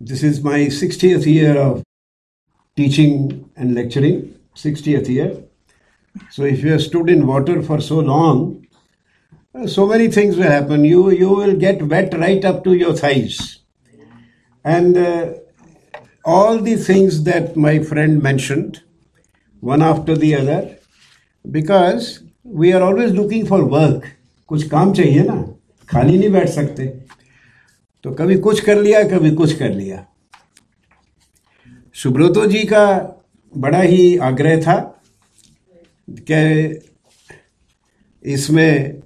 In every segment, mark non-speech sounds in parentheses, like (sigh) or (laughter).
This is my 60th year of teaching and lecturing, 60th year. So if you have stood in water for so long, uh, so many things will happen. You you will get wet right up to your thighs, and uh, all the things that my friend mentioned, one after the other, because we are always looking for work. कुछ काम चाहिए ना खाली नहीं बैठ सकते तो कभी कुछ कर लिया कभी कुछ कर लिया। सुब्रतो जी का बड़ा ही आग्रह था कि इसमें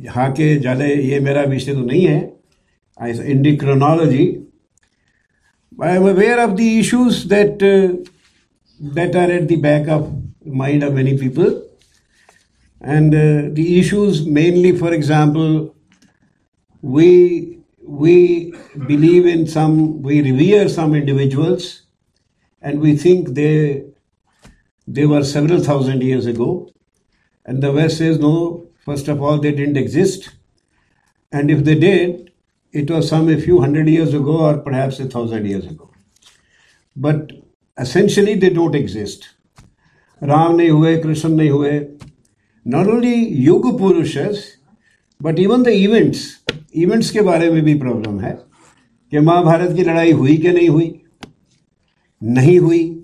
यहाँ के जाले ये मेरा विषय तो नहीं है indie chronology I am aware of the issues that are at the back of mind of many people. And uh, the issues mainly for example we we believe in some we revere some individuals and we think they they were several thousand years ago and the west says no First of all, they didn't exist. And if they did, it was some a few hundred years ago or perhaps a thousand years ago. But essentially, they don't exist. Ram nahi hue, Krishna nahi hue. Not only Yuga Purushas, but even the events, events के बारे में भी problem है कि महाभारत की लड़ाई हुई कि नहीं हुई? नहीं हुई।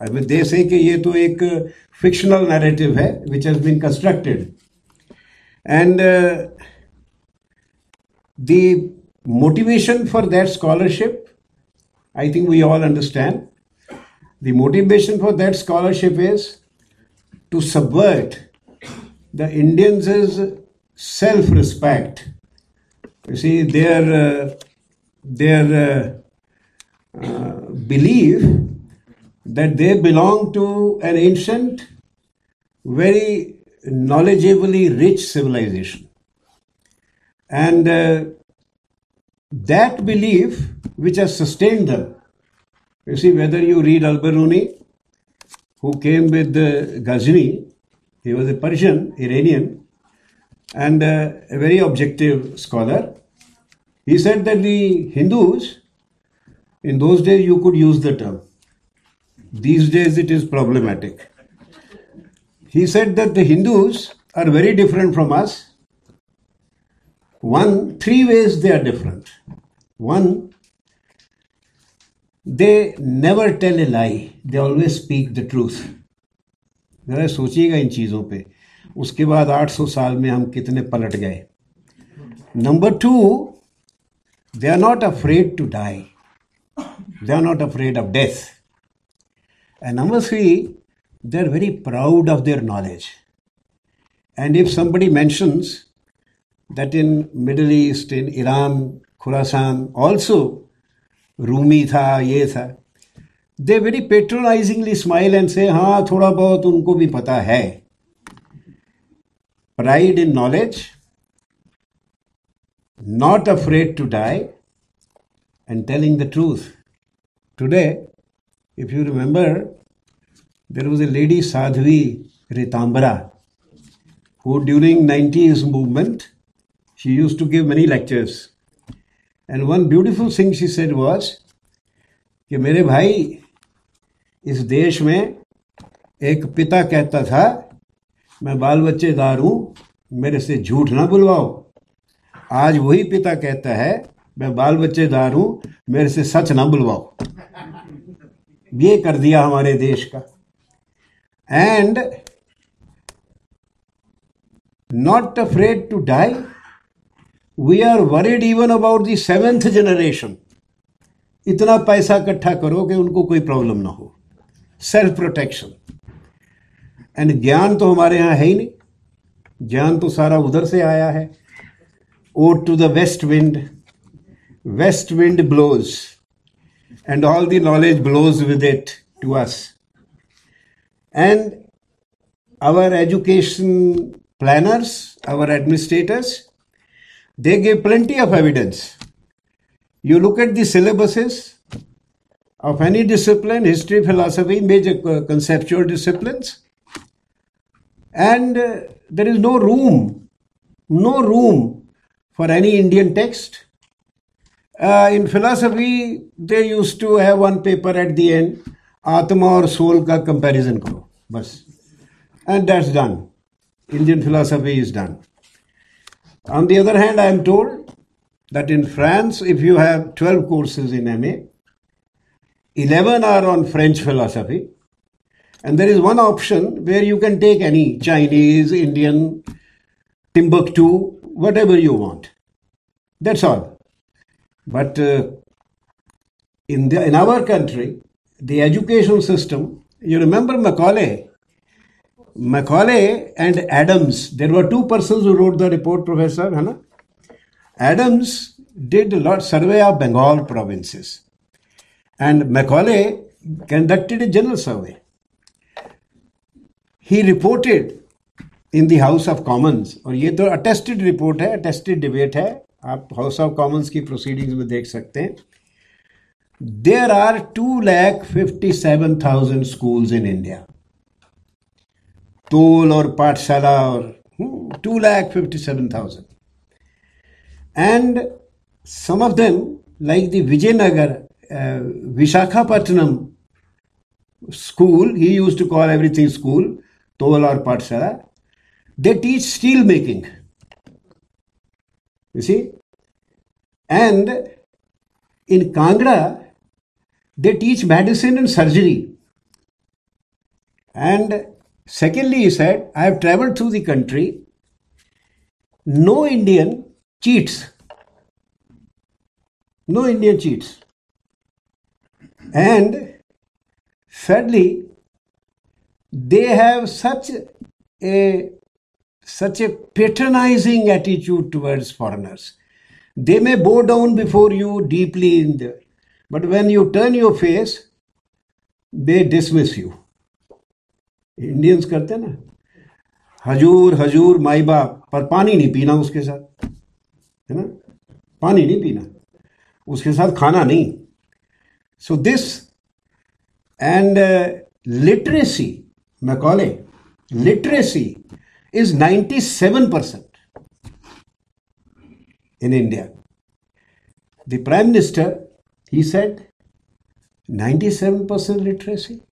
अब देश है कि ये तो एक फिक्शनल नैरेटिव है which has been constructed and the motivation for that scholarship I think we all understand the motivation for that scholarship is to subvert the Indians is self respect You see, their, uh, their uh, uh, belief that they belong to an ancient, very knowledgeably rich civilization. And uh, that belief which has sustained them, you see, whether you read Al Biruni, who came with the Ghazni, he was a Persian, Iranian, and uh, a very objective scholar. He said that the Hindus, in those days, you could use the term. These days, it is problematic. He said that the Hindus are very different from us. One, three ways they are different. One, they never tell a lie, they always speak the truth. ज़रा सोचिएगा इन चीज़ों पे उसके बाद 800 साल में हम कितने पलट गए number two they are not afraid to die they are not afraid of death and number three they're very proud of their knowledge. And if somebody mentions that in Middle East, in Iran, Khurasan, also Rumi tha, ye tha, they very patronizingly smile and say, हाँ थोड़ा बहुत उनको भी पता है. Pride in knowledge, not afraid to die, and telling the truth. Today, if you remember, there was a lady Sadhvi Ritambara who during 90s movement she used to give many lectures and one beautiful thing she said was कि मेरे भाई इस देश में एक पिता कहता था मैं बाल बच्चेदार हूँ मेरे से झूठ ना बुलवाओ आज वही पिता कहता है, मैं बाल बच्चेदार हूँ, मेरे से सच ना बुलवाओ। ये कर दिया हमारे देश का। And not afraid to die we are worried even about the seventh generation इतना पैसा इकट्ठा करो कि उनको कोई प्रॉब्लम ना हो। सेल्फ प्रोटेक्शन एंड ज्ञान तो हमारे यहाँ है ही नहीं। ज्ञान तो सारा उधर से आया है। Ode to the West Wind. West wind blows, and all the knowledge blows with it to us. And our education planners, our administrators, they give plenty of evidence. You look at the syllabuses of any discipline, history, philosophy, major conceptual disciplines, and uh, there is no room, no room for any Indian text. Uh, in philosophy, they used to have one paper at the end, Atma or Soul ka comparison karo, bas. And that's done. Indian philosophy is done. On the other hand, I am told that in France, if you have 12 courses in MA, 11 are on French philosophy, and there is one option where you can take any Chinese, Indian, Timbuktu, whatever you want. That's all. But uh, in, the, in our country, the education system, you remember Macaulay? Macaulay and Adams, there were two persons who wrote the report, Professor. Hana? Adams did a lot survey of Bengal provinces. And Macaulay conducted a general survey. He reported in the House of Commons, और ये तो attested report है attested debate है। आप house of commons की proceedings में देख सकते हैं। There are two lakh fifty seven thousand schools in India tol और पाठशाला और two lakh fifty seven thousand and some of them like the Vijayanagar Visakhapatnam school he used to call everything school tol और pathshala They teach steel making. You see? And in Kangra, they teach medicine and surgery. And secondly, he said, I have traveled through the country. No Indian cheats. No Indian cheats. And thirdly, they have such a such a patronizing attitude towards foreigners. They may bow down before you deeply in there, but when you turn your face, they dismiss you. Indians करते ना हजूर हजूर माई बाप पर पानी नहीं पीना उसके साथ है ना पानी नहीं पीना उसके साथ खाना नहीं सो दिस एंड लिटरेसी मैं कॉले literacy is 97% in India. The Prime Minister, he said 97% literacy,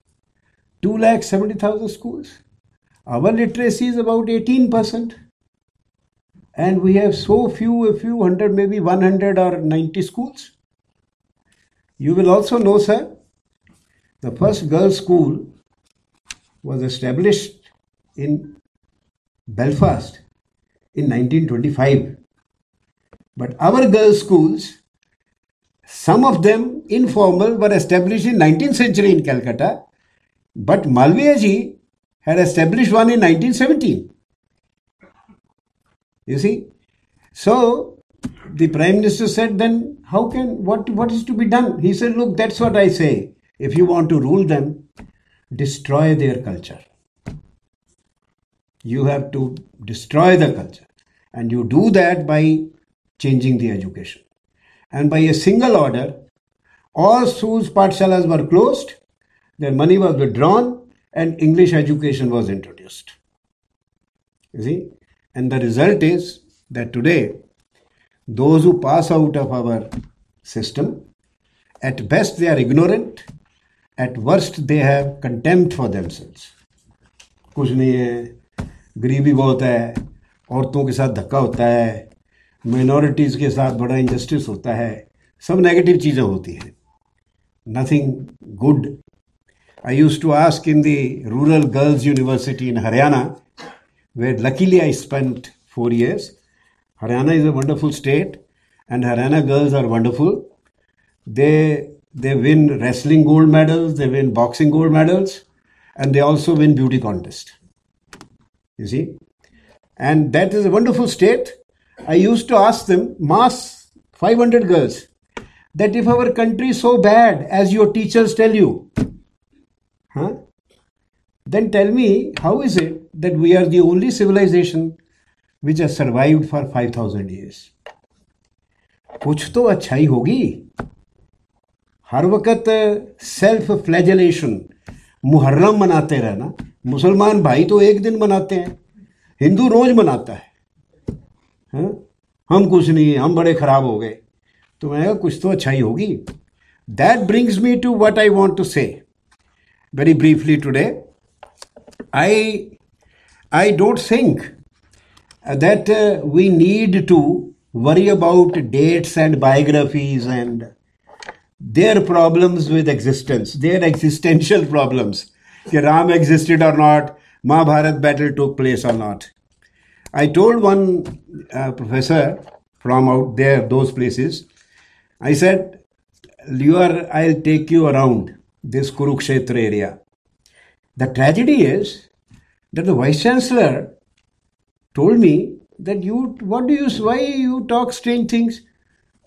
2 lakh 70,000 schools. Our literacy is about 18%. And we have so few, a few hundred, maybe 100 or 90 schools. You will also know, sir, the first girls' school was established in Belfast in 1925. But our girls' schools, some of them informal, were established in 19th century in Calcutta. But Malviya had established one in 1917. You see? So the Prime Minister said, then how can, what, what is to be done? He said, look, that's what I say. If you want to rule them, destroy their culture You have to destroy the culture. And you do that by changing the education. And by a single order, all schools, pathshalas were closed, their money was withdrawn, and English education was introduced. You see? And the result is that today, those who pass out of our system, at best they are ignorant, at worst they have contempt for themselves. कुछ नहीं है गरीबी बहुत है औरतों के साथ धक्का होता है माइनॉरिटीज़ के साथ बड़ा इंजस्टिस होता है सब नेगेटिव चीज़ें होती हैं। Nothing good I used to ask in the rural girls university in Haryana where luckily I spent four years Haryana is a wonderful state and Haryana girls are wonderful they they win wrestling gold medals, they win boxing gold medals, and they also win beauty contest. You see? And that is a wonderful state. I used to ask them, mass 500 girls, that if our country is so bad as your teachers tell you, huh, then tell me how is it that we are the only civilization which has survived for 5000 years? कुछ तो अच्छाई होगी हर वक्त self फ्लैजलेशन Muharram मनाते रहना मुसलमान भाई तो एक दिन मनाते हैं, हिंदू रोज मनाता है। हा? हम कुछ नहीं है, हम बड़े खराब हो गए। तो मैं कुछ तो अच्छा ही होगी that brings me to what I want to say very briefly today I I don't think that we need to worry about dates and biographies and their problems with existence their existential problems That Ram existed or not, Mahabharat battle took place or not. I told one uh, professor from out there, those places, I said, you are, I'll take you around this Kurukshetra area. The tragedy is that the vice chancellor told me that you, what do you, why you talk strange things?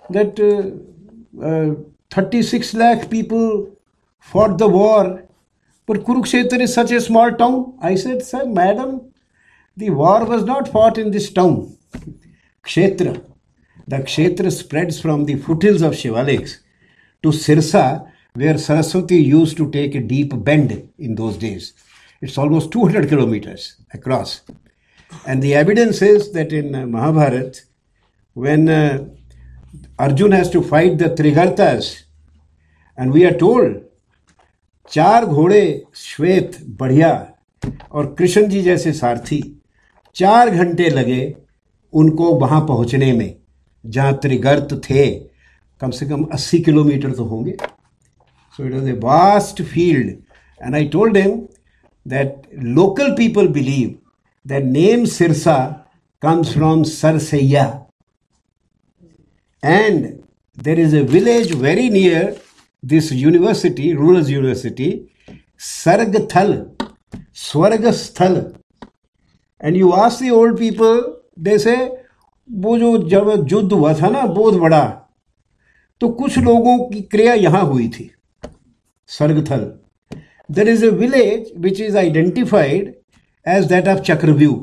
That uh, uh, 36 lakh people fought the war, but Kurukshetra is such a small town. I said, sir, madam, the war was not fought in this town. Kshetra, the Kshetra spreads from the foothills of Shivaliks to Sirsa, where Saraswati used to take a deep bend in those days. It's almost 200 kilometers across. And the evidence is that in uh, Mahabharata, when uh, Arjun has to fight the Trigartas, and we are told चार घोड़े, श्वेत, बढ़िया, और कृष्ण जी जैसे सारथी, चार घंटे लगे उनको वहाँ पहुँचने में जहाँ त्रिगर्त थे, कम से कम 80 किलोमीटर तो होंगे so it was a vast field and I told him that local people believe that name Sirsa comes from Sarsaiya. And there is a village very near this university, Rulers University, Sargathal, Swargasthal. And you ask the old people, they say, वो जो जब युद्ध हुआ था ना बहुत बड़ा तो कुछ लोगों की क्रिया यहाँ हुई थी Sargathal there is a village which is identified as that of chakravyuh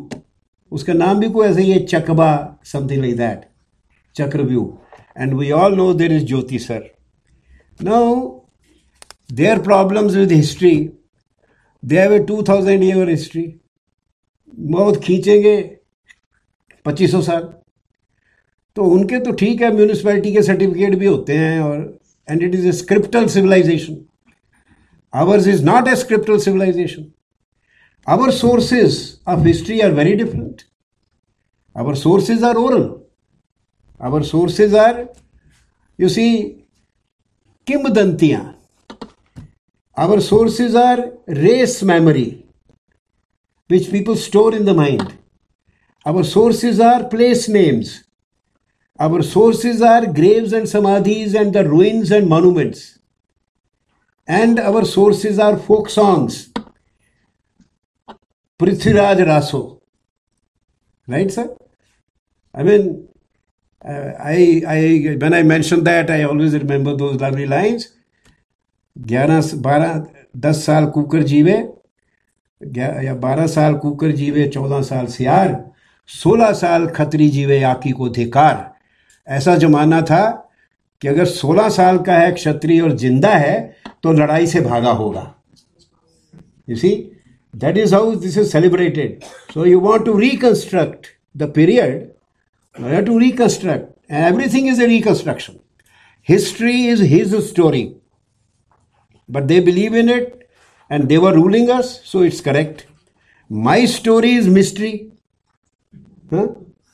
उसका नाम भी कोई ऐसे ही है Chakba something like that chakravyuh and we all know there is Jyotisar their problems with history they have a two thousand year history बहुत खींचेंगे पच्चीस सौ साल। तो उनके तो ठीक है म्यूनिसपैलिटी के सर्टिफिकेट भी होते हैं और and it is a scriptal civilisation ours is not a scriptal civilisation our sources of history are very different our sources are oral our sources are you see किमदंतियां our sources are race memory which people store in the mind. Our sources are place names. Our sources are graves and samadhis and the ruins and monuments. And our sources are folk songs. Prithviraj Raso. Right, sir? I mean, uh, I, I, when I mention that, I always remember those lovely lines. 11, 12, 10 साल cooker जीवे या 12 साल cooker जीवे 14 साल सियार 16 साल खतरी जीवे आकी को धिकार। ऐसा जमाना था कि अगर 16 साल का है क्षत्रिय और ज़िंदा है तो लड़ाई से भागा होगा। You see that is how this is celebrated so you want to reconstruct the period you have to reconstruct everything is a reconstruction history is his story but they believe in it and they were ruling us so it's correct my story is mystery huh?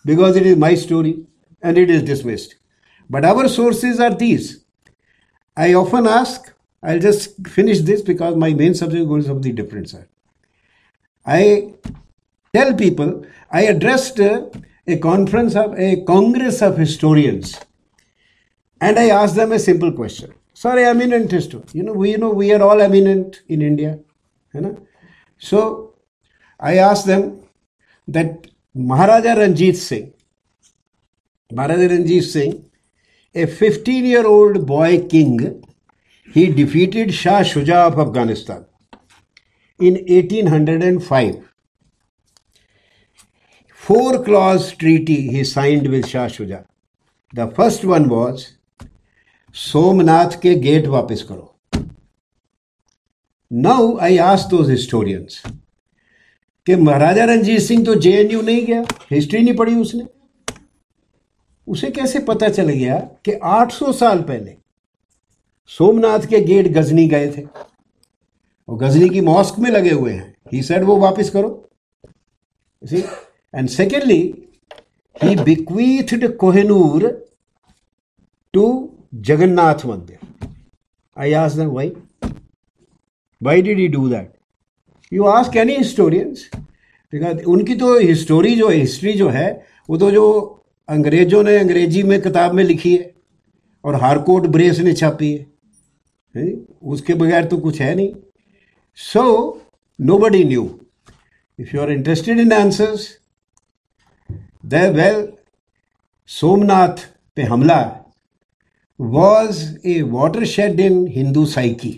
because it is my story and it is dismissed. But our sources are these. I often ask, I'll just finish this because my main subject is going to something different, sir. I tell people, I addressed a, a conference of a congress of historians and I asked them a simple question. Sorry, eminent history. You know, we you know we are all eminent in India. You know? So I asked them that Maharaja Ranjit Singh, Maharaja Ranjit Singh, a 15 year old boy king, he defeated Shah Shuja of Afghanistan in 1805. Four clause treaty he signed with Shah Shuja. The first one was, Somnath के gate वापस करो. Now I ask those historians कि महाराजा रंजीत सिंह तो JNU नहीं गया history नहीं पढ़ी उसने। उसे कैसे पता चल गया कि 800 साल पहले सोमनाथ के गेट गजनी गए थे? और गजनी की मॉस्क में लगे हुए हैं। ही सेड वो वापस करो. And secondly he bequeathed Kohinoor to Jagannath Mandir I ask them why? Why did he do that? You ask any historians because उनकी तो हिस्टोरी जो हिस्ट्री जो है वो तो जो अंग्रेज़ों ने अंग्रेज़ी में किताब में लिखी है और हारकोट ब्रेस ने छापी है, है? उसके बगैर तो कुछ है नहीं। So nobody knew if you are interested in answers well Somnath पे हमला was a watershed in Hindu psyche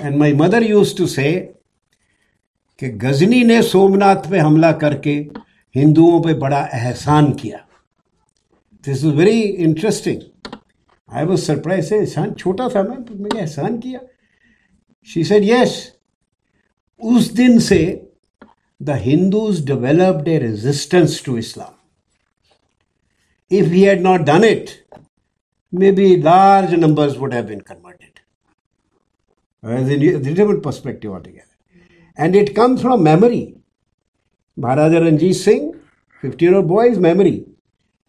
and my mother used to say कि गजनी ने सोमनाथ पे हमला करके हिंदुओं पे बड़ा एहसान किया। This is very interesting I was surprise से एहसान छोटा था मैं तो मैंने एहसान किया। शी सेड यस उस दिन से the Hindus developed a resistance to Islam. If he had not done it, maybe large numbers would have been converted. As in a different perspective altogether. And it comes from memory. Maharaja Ranjit Singh, 50 year old boy's memory.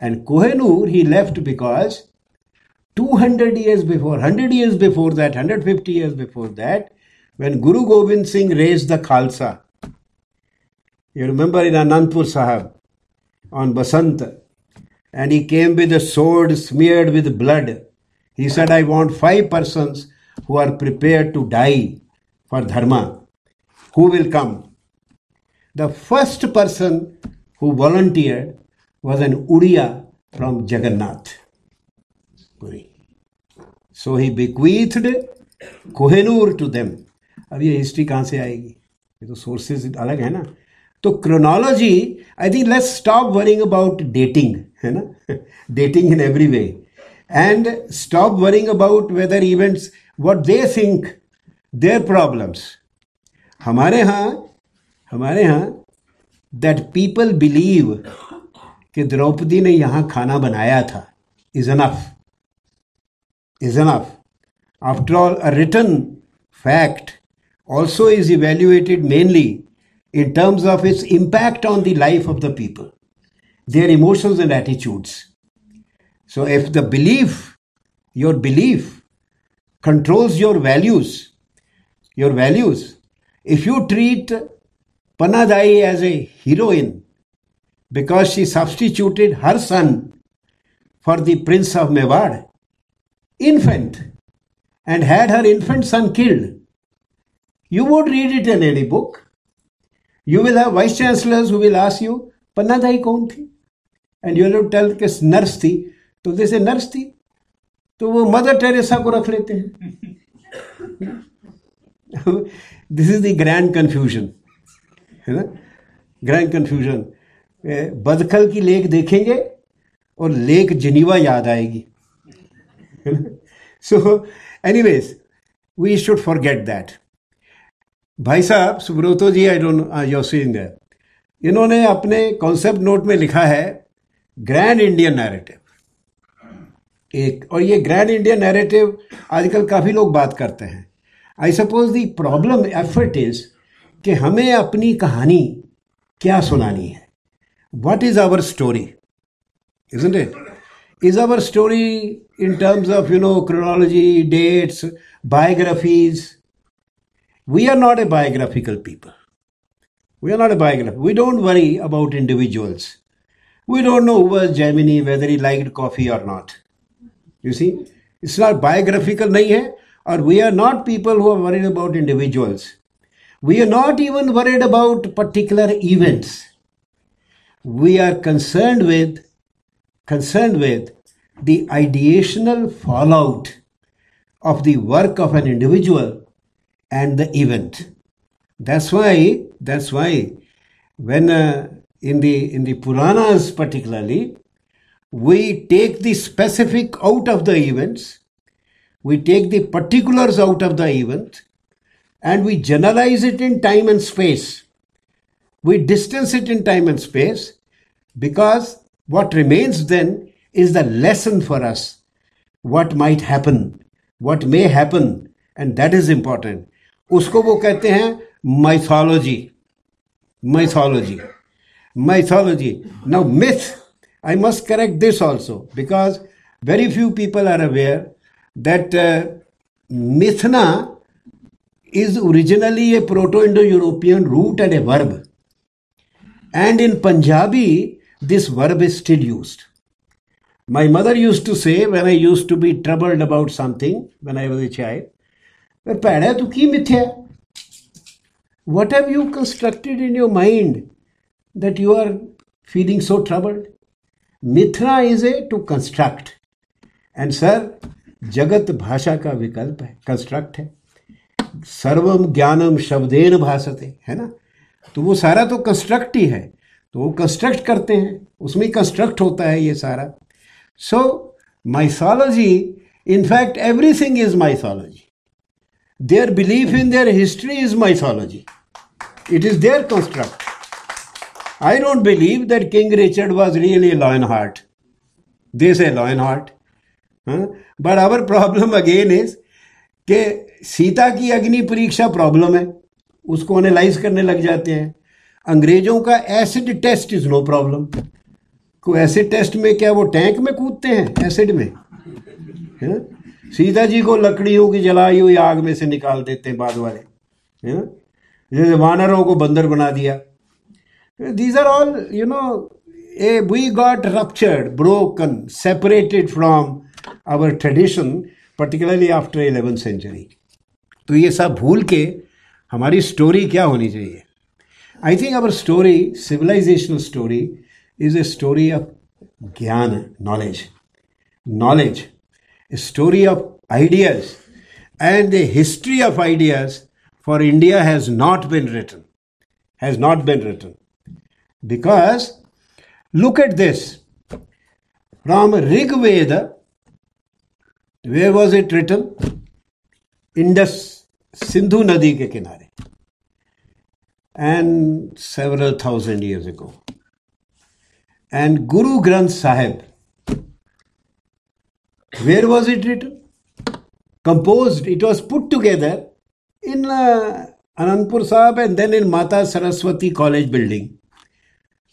And Kohenur he left because 200 years before, 100 years before that, 150 years before that, when Guru Gobind Singh raised the Khalsa, you remember in Anandpur Sahib on Basant, and he came with a sword smeared with blood. He said, I want five persons who are prepared to die for Dharma who will come. The first person who volunteered was an Uriya from Jagannath Puri. So he bequeathed Kohinoor to them. अब ये history कहाँ से आएगी ये तो sources अलग है ना तो chronology I think let's stop worrying about dating है ना? Dating in every way and stop worrying about whether events what they think their problems हमारे यहाँ हमारे यहाँ दैट पीपल बिलीव कि द्रौपदी ने यहाँ खाना बनाया था is enough is enough after all a return fact also is evaluated mainly in terms of its impact on the life of the people, their emotions and attitudes. So, if the belief, your belief, controls your values, your values, if you treat Panadai as a heroine because she substituted her son for the Prince of Mewar, infant, and had her infant son killed, you would read it in any book. You will have vice chancellors who will ask you, Panadai कौन थी? And you will tell किस nurse थी तो जैसे nurse थी तो वो mother Teresa को रख लेते हैं। This is the grand confusion है ना? ग्रैंड कन्फ्यूज़न बदखल की लेक देखेंगे और लेक जनीवा याद आएगी so anyways we should forget that भाई साहब Subroto ji I don't your seeing इन्होंने अपने कॉन्सेप्ट नोट में लिखा है ग्रैंड इंडियन नैरेटिव एक और ये ग्रैंड इंडियन नैरेटिव आजकल काफ़ी लोग बात करते हैं। I suppose the problem effort is कि हमें अपनी कहानी क्या सुनानी है। What is our story isn't it? Is our story in terms of, you know, chronology, dates, biographies? We are not a biographical people. We are not a biography. We don't worry about individuals. We don't know who was Gemini, whether he liked coffee or not. You see? It's not biographical. Or we are not people who are worried about individuals. We are not even worried about particular events. We are concerned with concerned with the ideational fallout of the work of an individual and the event. That's why that's why when uh, in the in the Puranas particularly we take the specific out of the events we take the particulars out of the event and we generalize it in time and space. We distance it in time and space because what remains then is the lesson for us what might happen, what may happen, and that is important. उसको वो कहते हैं mythology mythology mythology now myth I must correct this also because very few people are aware that mithna is originally a proto Indo European root and a verb and in Punjabi this verb is still use my mother use to say when I use to be troubled about something when I was a child पर भैणे, तू की मिथ्या? What have you constructed in your mind that you are feeling so troubled mithya is a to construct and sir जगत भाषा का विकल्प है कंस्ट्रक्ट है। सर्वम ज्ञानम शब्देन भाषते है ना? तो वो सारा तो कंस्ट्रक्ट ही है। तो वो कंस्ट्रक्ट करते हैं, उसमें कंस्ट्रक्ट होता है ये सारा। सो mythology in fact everything is mythology Their belief in their history is mythology. It is their construct. I don't believe that King Richard was really Lionheart. They say Lionheart. Huh? But our problem again is कि सीता की अग्नि परीक्षा problem है उसको analyse करने लग जाते हैं अंग्रेज़ों का acid test is no problem को एसिड टेस्ट में क्या वो टैंक में कूदते हैं एसिड में है सीता जी को लकड़ियों की जलाई हुई आग में से निकाल देते हैं बाद वाले। जैसे वानरों को बंदर बना दिया। These are all you know a we got ruptured broken separated from our tradition particularly after eleven century तो ये सब भूल के हमारी स्टोरी क्या होनी चाहिए? I think our story civilisational story is a story of gyan knowledge Knowledge, a story of ideas. And the history of ideas for India has not been written. Has not been written. Because look at this. From Rig Veda, where was it written? Indus, Sindhu Nadi ke kinare. And several thousand years ago and Guru Granth Sahib. Where was it written? Composed, it was put together in uh, Anandpur Sahib and then in Mata Saraswati College building.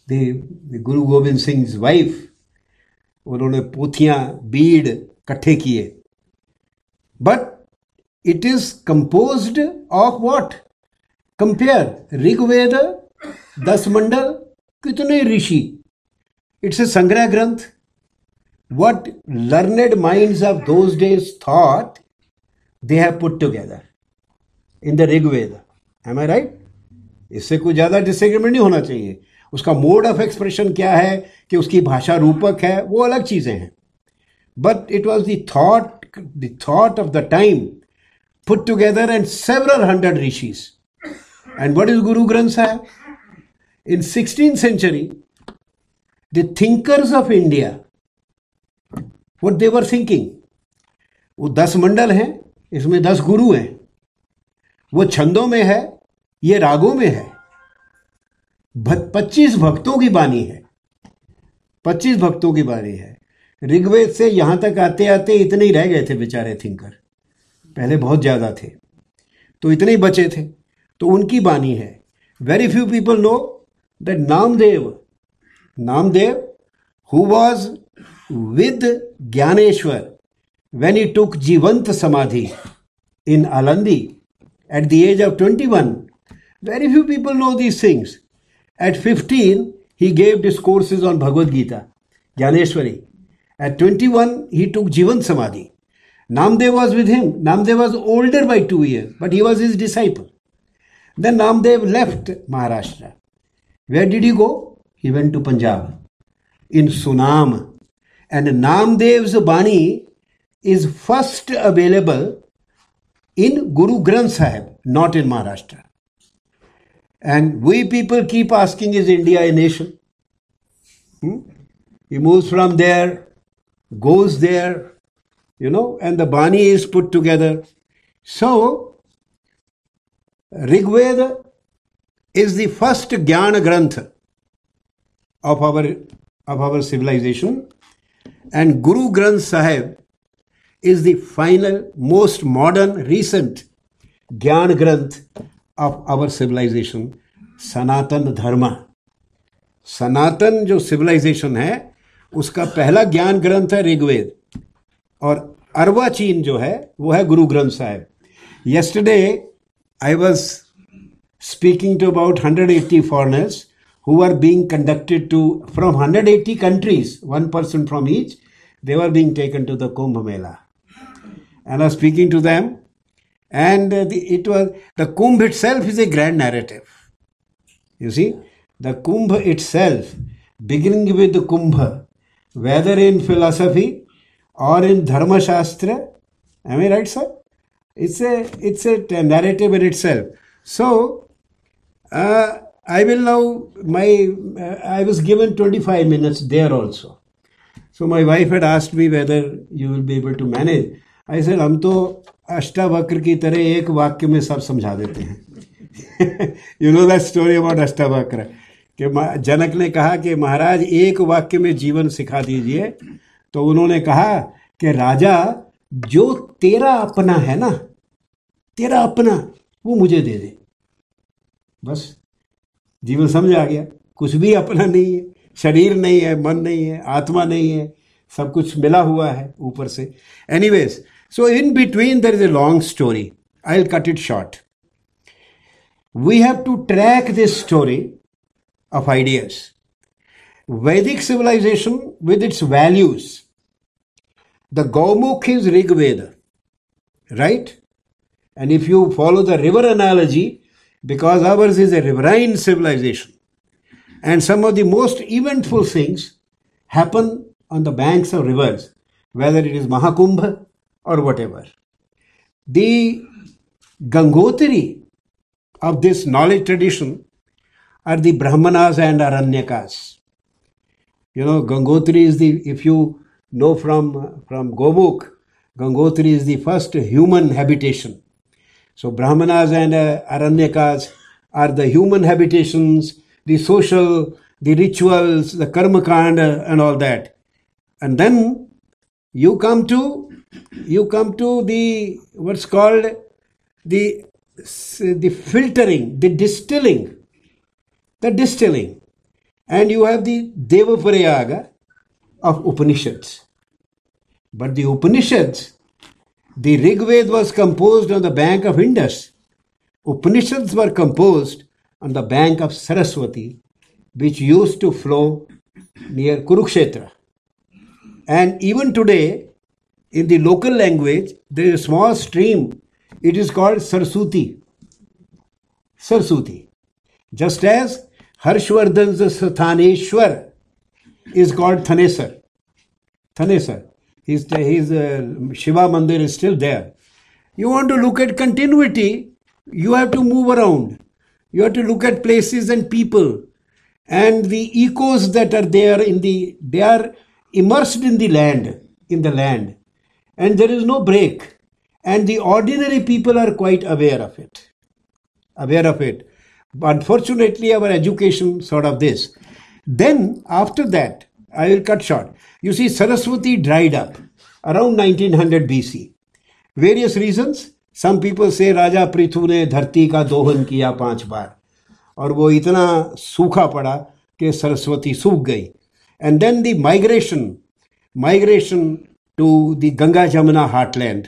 The, the Guru Gobind Singh's wife, उन्होंने पोथियाँ बीड इकट्ठे किए but it is composed of what compare Rigveda दस मंडल कितने ऋषि it's a Sangrah Granth. What learned minds of those days thought, they have put together in the Rig Veda. Am I right? इससे कोई ज़्यादा डिसएग्रीमेंट नहीं होना चाहिए उसका मोड ऑफ़ एक्सप्रेशन क्या है कि उसकी भाषा रूपक है वो अलग चीज़ें हैं but it was the thought the thought of the time put together and several hundred rishis. And what is Guru Granth Sahib? In 16th century, the thinkers of India, what they were. वो दस मंडल हैं इसमें दस गुरु हैं। वो छंदों में है ये रागों में है। पच्चीस भक्तों की बानी है। पच्चीस भक्तों की बानी है। ऋग्वेद से यहाँ तक आते आते इतने ही रह गए थे बेचारे थिंकर। पहले बहुत ज़्यादा थे। तो इतने ही बचे थे। तो उनकी बानी है। Very few people know that Namdev Namdev, who was with Gyaneshwar when he took Jivant Samadhi in Alandi at the age of 21. Very few people know these things. At 15, he gave discourses on Bhagavad Gita, Gyaneshwari. At 21, he took Jivant Samadhi. Namdev was with him. Namdev was older by two years, but he was his disciple. Then Namdev left Maharashtra. Where did he go? he went to Punjab in Sunam. And Namdev's Bani is first available in Guru Granth Sahib, not in Maharashtra. And we people keep asking, is India a nation? Hmm? He moves from there, goes there, you know, and the Bani is put together. So, Rigveda is the first Jnana Granth of our of our civilization, and Guru Granth Sahib is the final most modern recent gyan granth of our civilisation सनातन धर्म सनातन जो civilisation है, उसका पहला ज्ञान ग्रंथ है ऋग्वेद। और अरवा चीन जो है, वो है Guru Granth Sahib yesterday I was speaking to about hundred eighty foreigners who are being conducted to from hundred eighty countries one person from each they were being taken to the kumbh mela and i was speaking to them and the, it was the kumbh itself is a grand narrative you see the kumbh itself beginning with the kumbh whether in philosophy or in Dharma Shastra. Am I right, sir? It's a it's a narrative in itself. So uh, I will now my uh, I was given 25 minutes there also. So my wife had asked me whether you will be able to manage. I said, हम तो अष्टावक्र की तरह एक वाक्य में सब समझा देते हैं. You know that story about Ashtavakra? कि जनक ने कहा कि महाराज, एक वाक्य में जीवन सिखा दीजिए। तो उन्होंने कहा कि, राजा, जो तेरा अपना है ना, तेरा अपना, वो मुझे दे दे। बस, जीवन समझ आ गया। कुछ भी अपना नहीं है। शरीर नहीं है मन नहीं है आत्मा नहीं है सब कुछ मिला हुआ है ऊपर से। Anyways so in between there is a long story I will cut it short we have to track this story of ideas Vedic civilization with its values Gaumukh is Rig Veda, right? And if you follow the river analogy, because ours is a riverine civilization, and some of the most eventful things happen on the banks of rivers, whether it is Mahakumbh or whatever. The Gangotri of this knowledge tradition are the Brahmanas and Aranyakas. You know, Gangotri is the, if you know from, from Gomukh, Gangotri is the first human habitation. So Brahmanas and uh, Aranyakas are the human habitations, the social, the rituals, the karma kanda and all that. And then you come to you come to the what's called the the filtering, the distilling, the distilling, and you have the Devaprayaga, of Upanishads. But the Upanishads, the Rig Veda was composed on the bank of Indus. Upanishads were composed on the bank of Saraswati, which used to flow near Kurukshetra. And even today, in the local language, there is a small stream. It is called Sarsuti. Sarsuti. Just as Harshvardhan's Sathaneshwar is called Thanesar. Thanesar. His, his uh, Shiva Mandir is still there. You want to look at continuity, you have to move around. You have to look at places and people and the echoes that are there in the, they are immersed in the land, in the land. And there is no break. And the ordinary people are quite aware of it. Aware of it. Unfortunately, our education sort of this. Then, after that, I will cut short. You see, Saraswati dried up around 1900 BC. Various reasons. Some people say राजा पृथु ने धरती का दोहन किया पांच बार और वो इतना सूखा पड़ा कि सरस्वती सूख गई and then the migration migration to the Ganga Jamuna heartland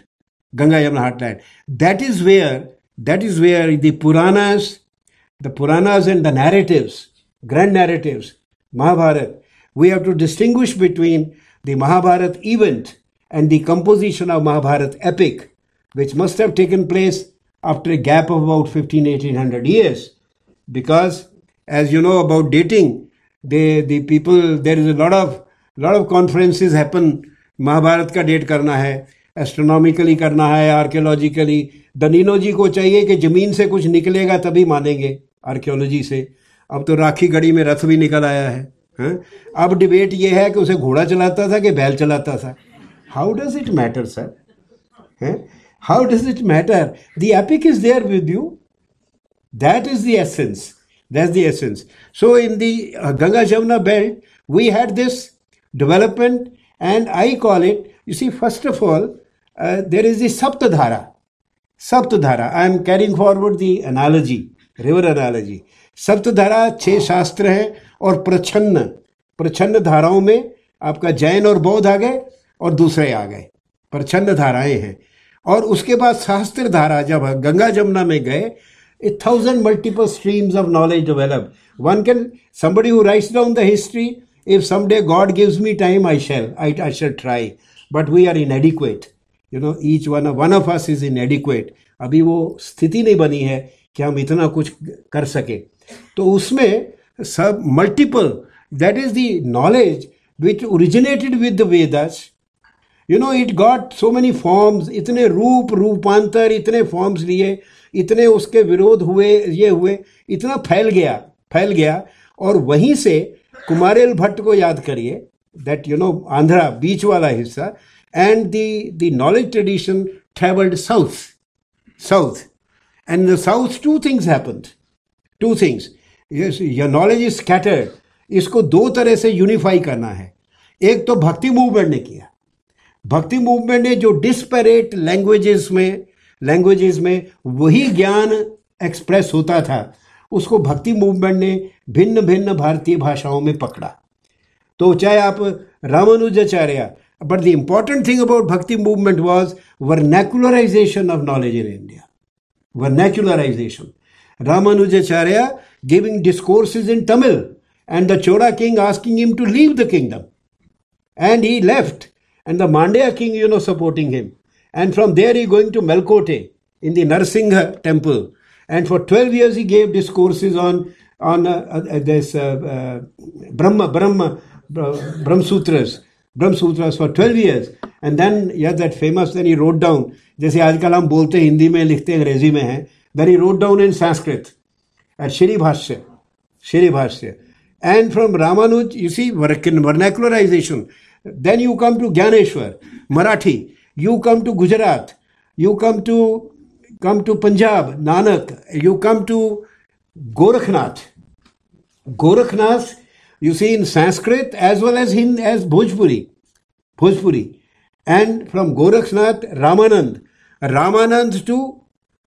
Ganga Jamuna heartland that is where that is where the Puranas the Puranas and the narratives grand narratives Mahabharata we have to distinguish between the Mahabharat event and the composition of Mahabharat epic, Which must have taken place after a gap of about 15 1800 years. Because, as you know about dating, they, the people, there is a lot of, lot of conferences happen. Mahabharat का date करना है astronomically करना है archaeologically दनीनो जी को चाहिए कि ज़मीन से कुछ निकलेगा तभी मानेंगे आर्कियोलॉजी से अब तो राखी गढ़ी में रथ भी निकल आया है हाँ? अब डिबेट ये है कि उसे घोड़ा चलाता था कि बैल चलाता था how does it matter sir how does it matter the epic is there with you that is the essence that's the essence so in the Ganga Jamuna belt we had this development, and I call it, you see, first of all, uh, there is the Saptadhara. Saptadhara. I am carrying forward the analogy, river analogy. सप्तधारा छह शास्त्र हैं और प्रछन्न प्रछन्न धाराओं में आपका जैन और बौद्ध आ गए और दूसरे आ गए प्रछन्न धाराएँ हैं और उसके बाद शास्त्र धारा जब गंगा जमुना में गए a thousand multiple streams of knowledge develop one can somebody you write down the history if same God gives me time I shall I I shall try but we are inadequate you know each one one of us is inadequate अभी वो स्थिति नहीं बनी है कि हम इतना कुछ कर सकें। तो उसमें सब multiple that is the knowledge which originated with the Vedas you know it got so many forms इतने रूप, रूपांतर, इतने फॉर्म्स लिए, इतने उसके विरोध हुए, ये हुए, इतना फैल गया फैल गया। और वहीं से कुमारेल भट्ट को याद करिए दैट यू नो आंध्रा बीच वाला हिस्सा and the the knowledge tradition travelled south south and the south two things happened two things your knowledge is scattered इसको दो तरह से यूनिफाई करना है। एक तो भक्ति मूवमेंट ने किया। भक्ति मूवमेंट ने जो डिस्परेट लैंग्वेजेस में लैंग्वेजेस में वही ज्ञान एक्सप्रेस होता था उसको भक्ति मूवमेंट ने भिन्न भिन्न भारतीय भाषाओं में पकड़ा। तो चाहे आप Ramanujacharya but the important thing about bhakti movement was vernacularization of knowledge in India vernacularization Ramanujacharya giving discourses in Tamil and the Chola king asking him to leave the kingdom. And he left, and the Mandya king, you know, supporting him. And from there he going to Melkote in the Narsingha temple. And for 12 years he gave discourses on, on uh, uh, this uh, uh Brahma, Brahma, Brahm Sutras. Brahm Sutras for 12 years. And then he had that famous, then he wrote down, जैसे आजकल हम बोलते हैं हिंदी में लिखते हैं अंग्रेज़ी में है then he wrote down in Sanskrit at Shri Bhashya, Shri Bhashya. And from Ramanuj, you see vernacularization. Then you come to Gyaneshwar, Marathi. You come to Gujarat, you come to come to Punjab, Nanak, you come to Gorakhnath. Gorakhnath, you see in Sanskrit as well as in as Bhojpuri. Bhojpuri. And from Gorakhnath, Ramanand. Ramanand to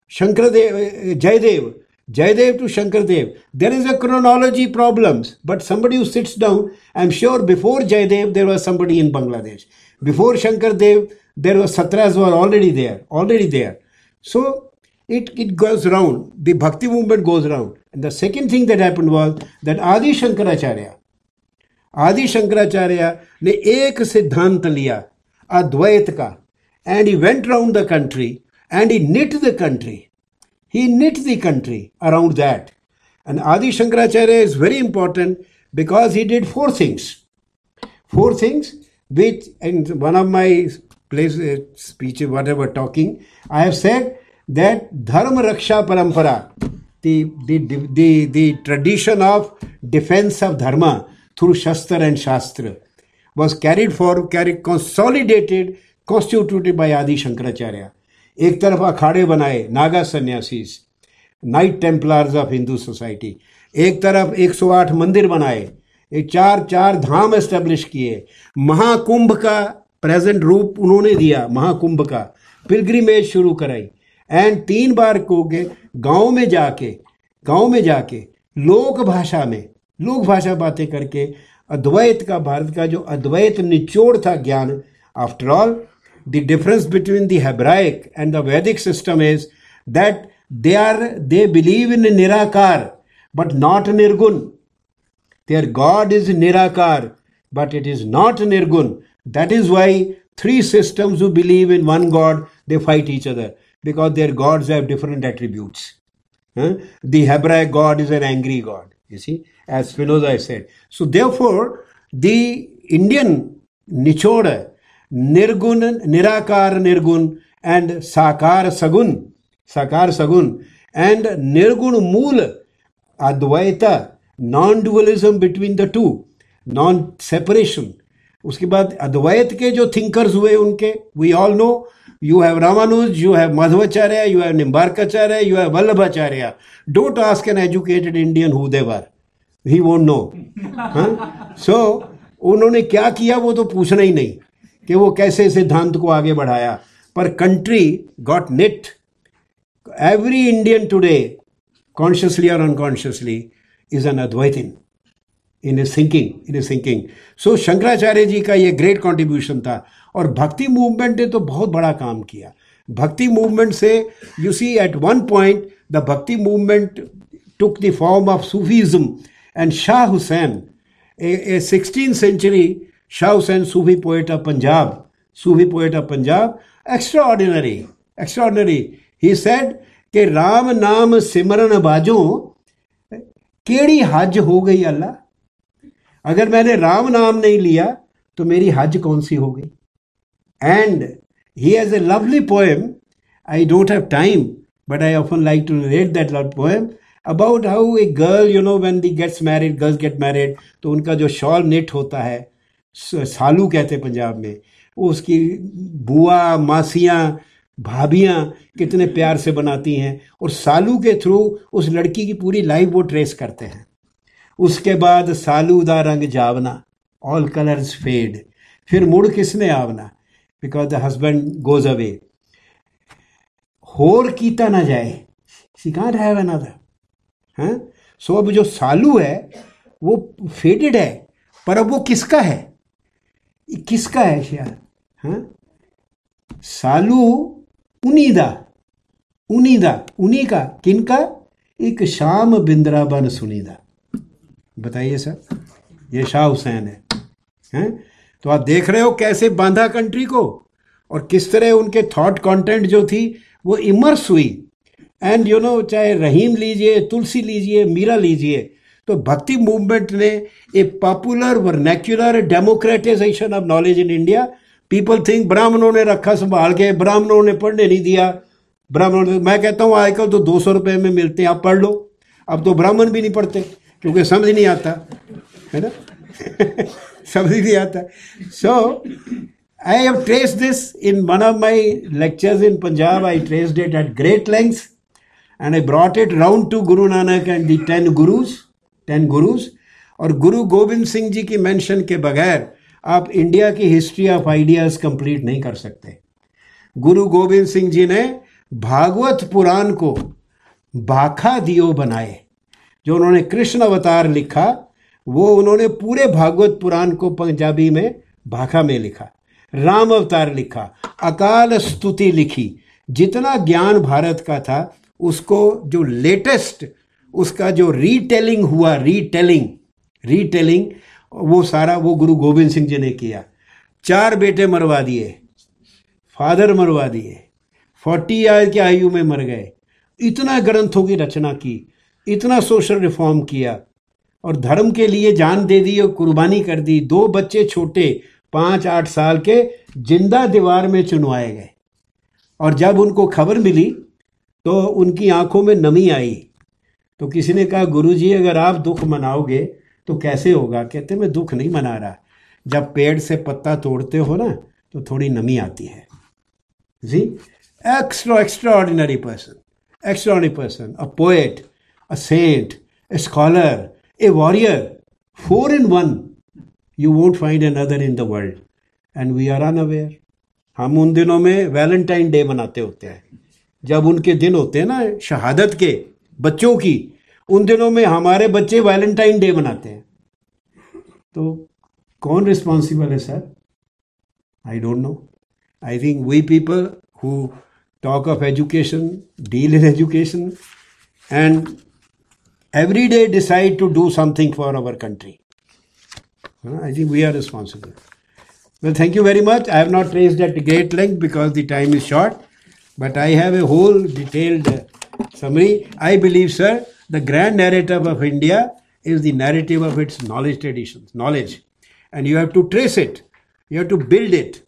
Shankardev, Jayadev. Jayadev to Shankardev. There is a chronology problems, but somebody who sits down, I'm sure before Jayadev there was somebody in Bangladesh. Before Shankardev there were satras were already there, already there. So it, it goes round. The bhakti movement goes round. And the second thing that happened was that Adi Shankaracharya, Adi Shankaracharya ने एक सिद्धांत लिया अद्वैत का and he went round the country and he knit the country. he knit the country around that. And Adi Shankaracharya is very important because he did four things. Four things which, in one of my place uh, speech, whatever talking, I have said that Dharma Raksha Parampara, the, the, the, the tradition of defense of Dharma through Shastra and Shastra, was carried for, carried, consolidated, constituted by Adi Shankaracharya. एक तरफ़ अखाड़े बनाए, Naga sannyasis, knight templars of Hindu society. एक तरफ़ 108 मंदिर बनाए एक चार चार धाम एस्टेब्लिश किए। महाकुंभ का प्रेजेंट रूप उन्होंने दिया, महाकुंभ का। पिलग्रिमेज शुरू कराई। एंड तीन बार के गाँव में जाके, गाँव में जाके, लोक भाषा में, लोक भाषा बातें करके, अद्वैत का, भारत का जो अद्वैत निचोड़ था ज्ञान after all the difference between the Hebraic and the Vedic system is that they are they believe in Nirakar, but not Nirgun. Their God is Nirakar, but it is not Nirgun. That is why three systems who believe in one God they fight each other because their gods have different attributes. Huh? The Hebraic God is an angry God, you see, as Spinoza said. So therefore, the Indian Nichoda Nirgun, निराकार निर्गुण and साकार सगुण साकार Sagun, and निर्गुण मूल Advaita, non dualism between the two non separation उसके बाद अद्वैत के जो थिंकर्स हुए उनके we all know you have Ramanuja you have Madhvacharya you have Nimbarkacharya you have Vallabhacharya don't ask an educated Indian who they were he won't know so उन्होंने क्या किया वो तो पूछना ही नहीं। कि वो कैसे सिद्धांत को आगे बढ़ाया। पर country got knit every Indian today consciously और unconsciously is an Advaitin in a thinking in a thinking so Shankaracharya ji का ये ग्रेट कॉन्ट्रीब्यूशन था और भक्ति मूवमेंट ने तो बहुत बड़ा काम किया भक्ति मूवमेंट से you see at one point the bhakti movement took the form of Sufism and Shah Hussain a sixteen a 16th century Sufi Hussain of Punjab Sufi Punjab, of Punjab extraordinary extra extraordinary. He said कि राम नाम सिमरन बाजो केड़ी हज हो गई अल्लाह अगर मैंने राम नाम नहीं लिया तो मेरी हज कौन सी हो गई and he has a lovely poem I don't have time but I often like to read that love poem about how a girl you know when the gets married girls get married तो उनका जो shawl knit होता है सालू कहते हैं पंजाब में। उसकी बुआ, मासियाँ, भाभियाँ कितने प्यार से बनाती हैं और सालू के थ्रू उस लड़की की पूरी लाइफ वो ट्रेस करते हैं। उसके बाद सालू दा रंग जावना ऑल कलर्स फेड फिर मुड़ किसने आवना? Because the husband goes away होर कीता ना जाए। सी कांट हैव अनदर हाँ? सो अब जो सालू है, वो फेडेड है, पर अब वो किसका है? किसका है शायद हाँ? सालू उन्हीं दा उन्हीं का। किनका? एक शाम बिंद्रा बन सुनी दा बताइए सर, ये शाह हुसैन है। हैं? तो आप देख रहे हो कैसे बांधा कंट्री को और किस तरह उनके थॉट कंटेंट जो थी, वो इमर्स हुई। एंड यू नो चाहे रहीम लीजिए, तुलसी लीजिए, मीरा लीजिए तो भक्ति मूवमेंट ने a popular vernacular democratization of knowledge in India people think ब्राह्मणों ने रखा, संभाल के ब्राह्मणों ने पढ़ने नहीं दिया। ब्राह्मणों ने मैं कहता हूँ, आजकल तो दो सौ रुपये में मिलते हैं, आप पढ़ लो। अब तो ब्राह्मण भी नहीं पढ़ते, क्योंकि समझ नहीं आता। है ना? (laughs) समझ नहीं आता। So I have trace this in one of my lectures in Punjab I traced it at great length and I brought it round to Guru Nanak and the ten gurus ten gurus. और गुरु गोविंद सिंह जी की mention के बगैर आप India की history of ideas complete नहीं कर सकते। गुरु गोविंद सिंह जी ने भागवत पुराण को भाखा दियो बनाए। जो उन्होंने कृष्ण अवतार लिखा, वो उन्होंने पूरे भागवत पुराण को पंजाबी में भाखा में लिखा, राम अवतार लिखा, अकाल स्तुति लिखी। जितना ज्ञान भारत का था, उसको जो लेटेस्ट उसका जो रीटेलिंग हुआ रीटेलिंग रीटेलिंग वो सारा, वो गुरु गोविंद सिंह जी ने किया। चार बेटे मरवा दिए, फादर मरवा दिए, फोर्टी ईयर की आयु में मर गए। इतना ग्रंथों की रचना की, इतना सोशल रिफॉर्म किया और धर्म के लिए जान दे दी और कुर्बानी कर दी। दो बच्चे छोटे, पाँच, आठ साल के, ज़िंदा दीवार में चुनवाए गए। और जब उनको खबर मिली तो उनकी आँखों में नमी आई। तो किसी ने कहा गुरु जी अगर आप दुख मनाओगे तो कैसे होगा? कहते मैं दुख नहीं मना रहा। जब पेड़ से पत्ता तोड़ते हो ना तो थोड़ी नमी आती है। जी? Extra extraordinary person extraordinary person a poet a saint a scholar a warrior four in one you won't find another in the world and we are unaware हम उन दिनों में वैलेंटाइन डे मनाते होते हैं। जब उनके दिन होते हैं ना, शहादत के बच्चों की, उन दिनों में हमारे बच्चे वैलेंटाइन डे मनाते हैं। तो कौन रिस्पॉन्सिबल है sir I don't know I think we people who talk of education deal in education and every day decide to do something for our country I think we are responsible well thank you very much I have not raise that great length because the time is short but I have a whole detailed summary. I believe, sir, the grand narrative of India is the narrative of its knowledge traditions, knowledge. And you have to trace it, you have to build it.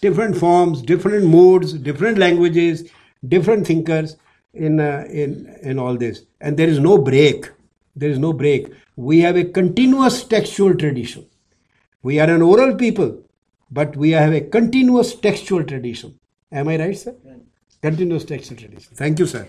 Different forms, different modes, different languages, different thinkers in, uh, in, in all this. And there is no break. There is no break. We have a continuous textual tradition. We are an oral people, but we have a continuous textual tradition. Am I right, sir? Continuous textual tradition. Thank you, sir.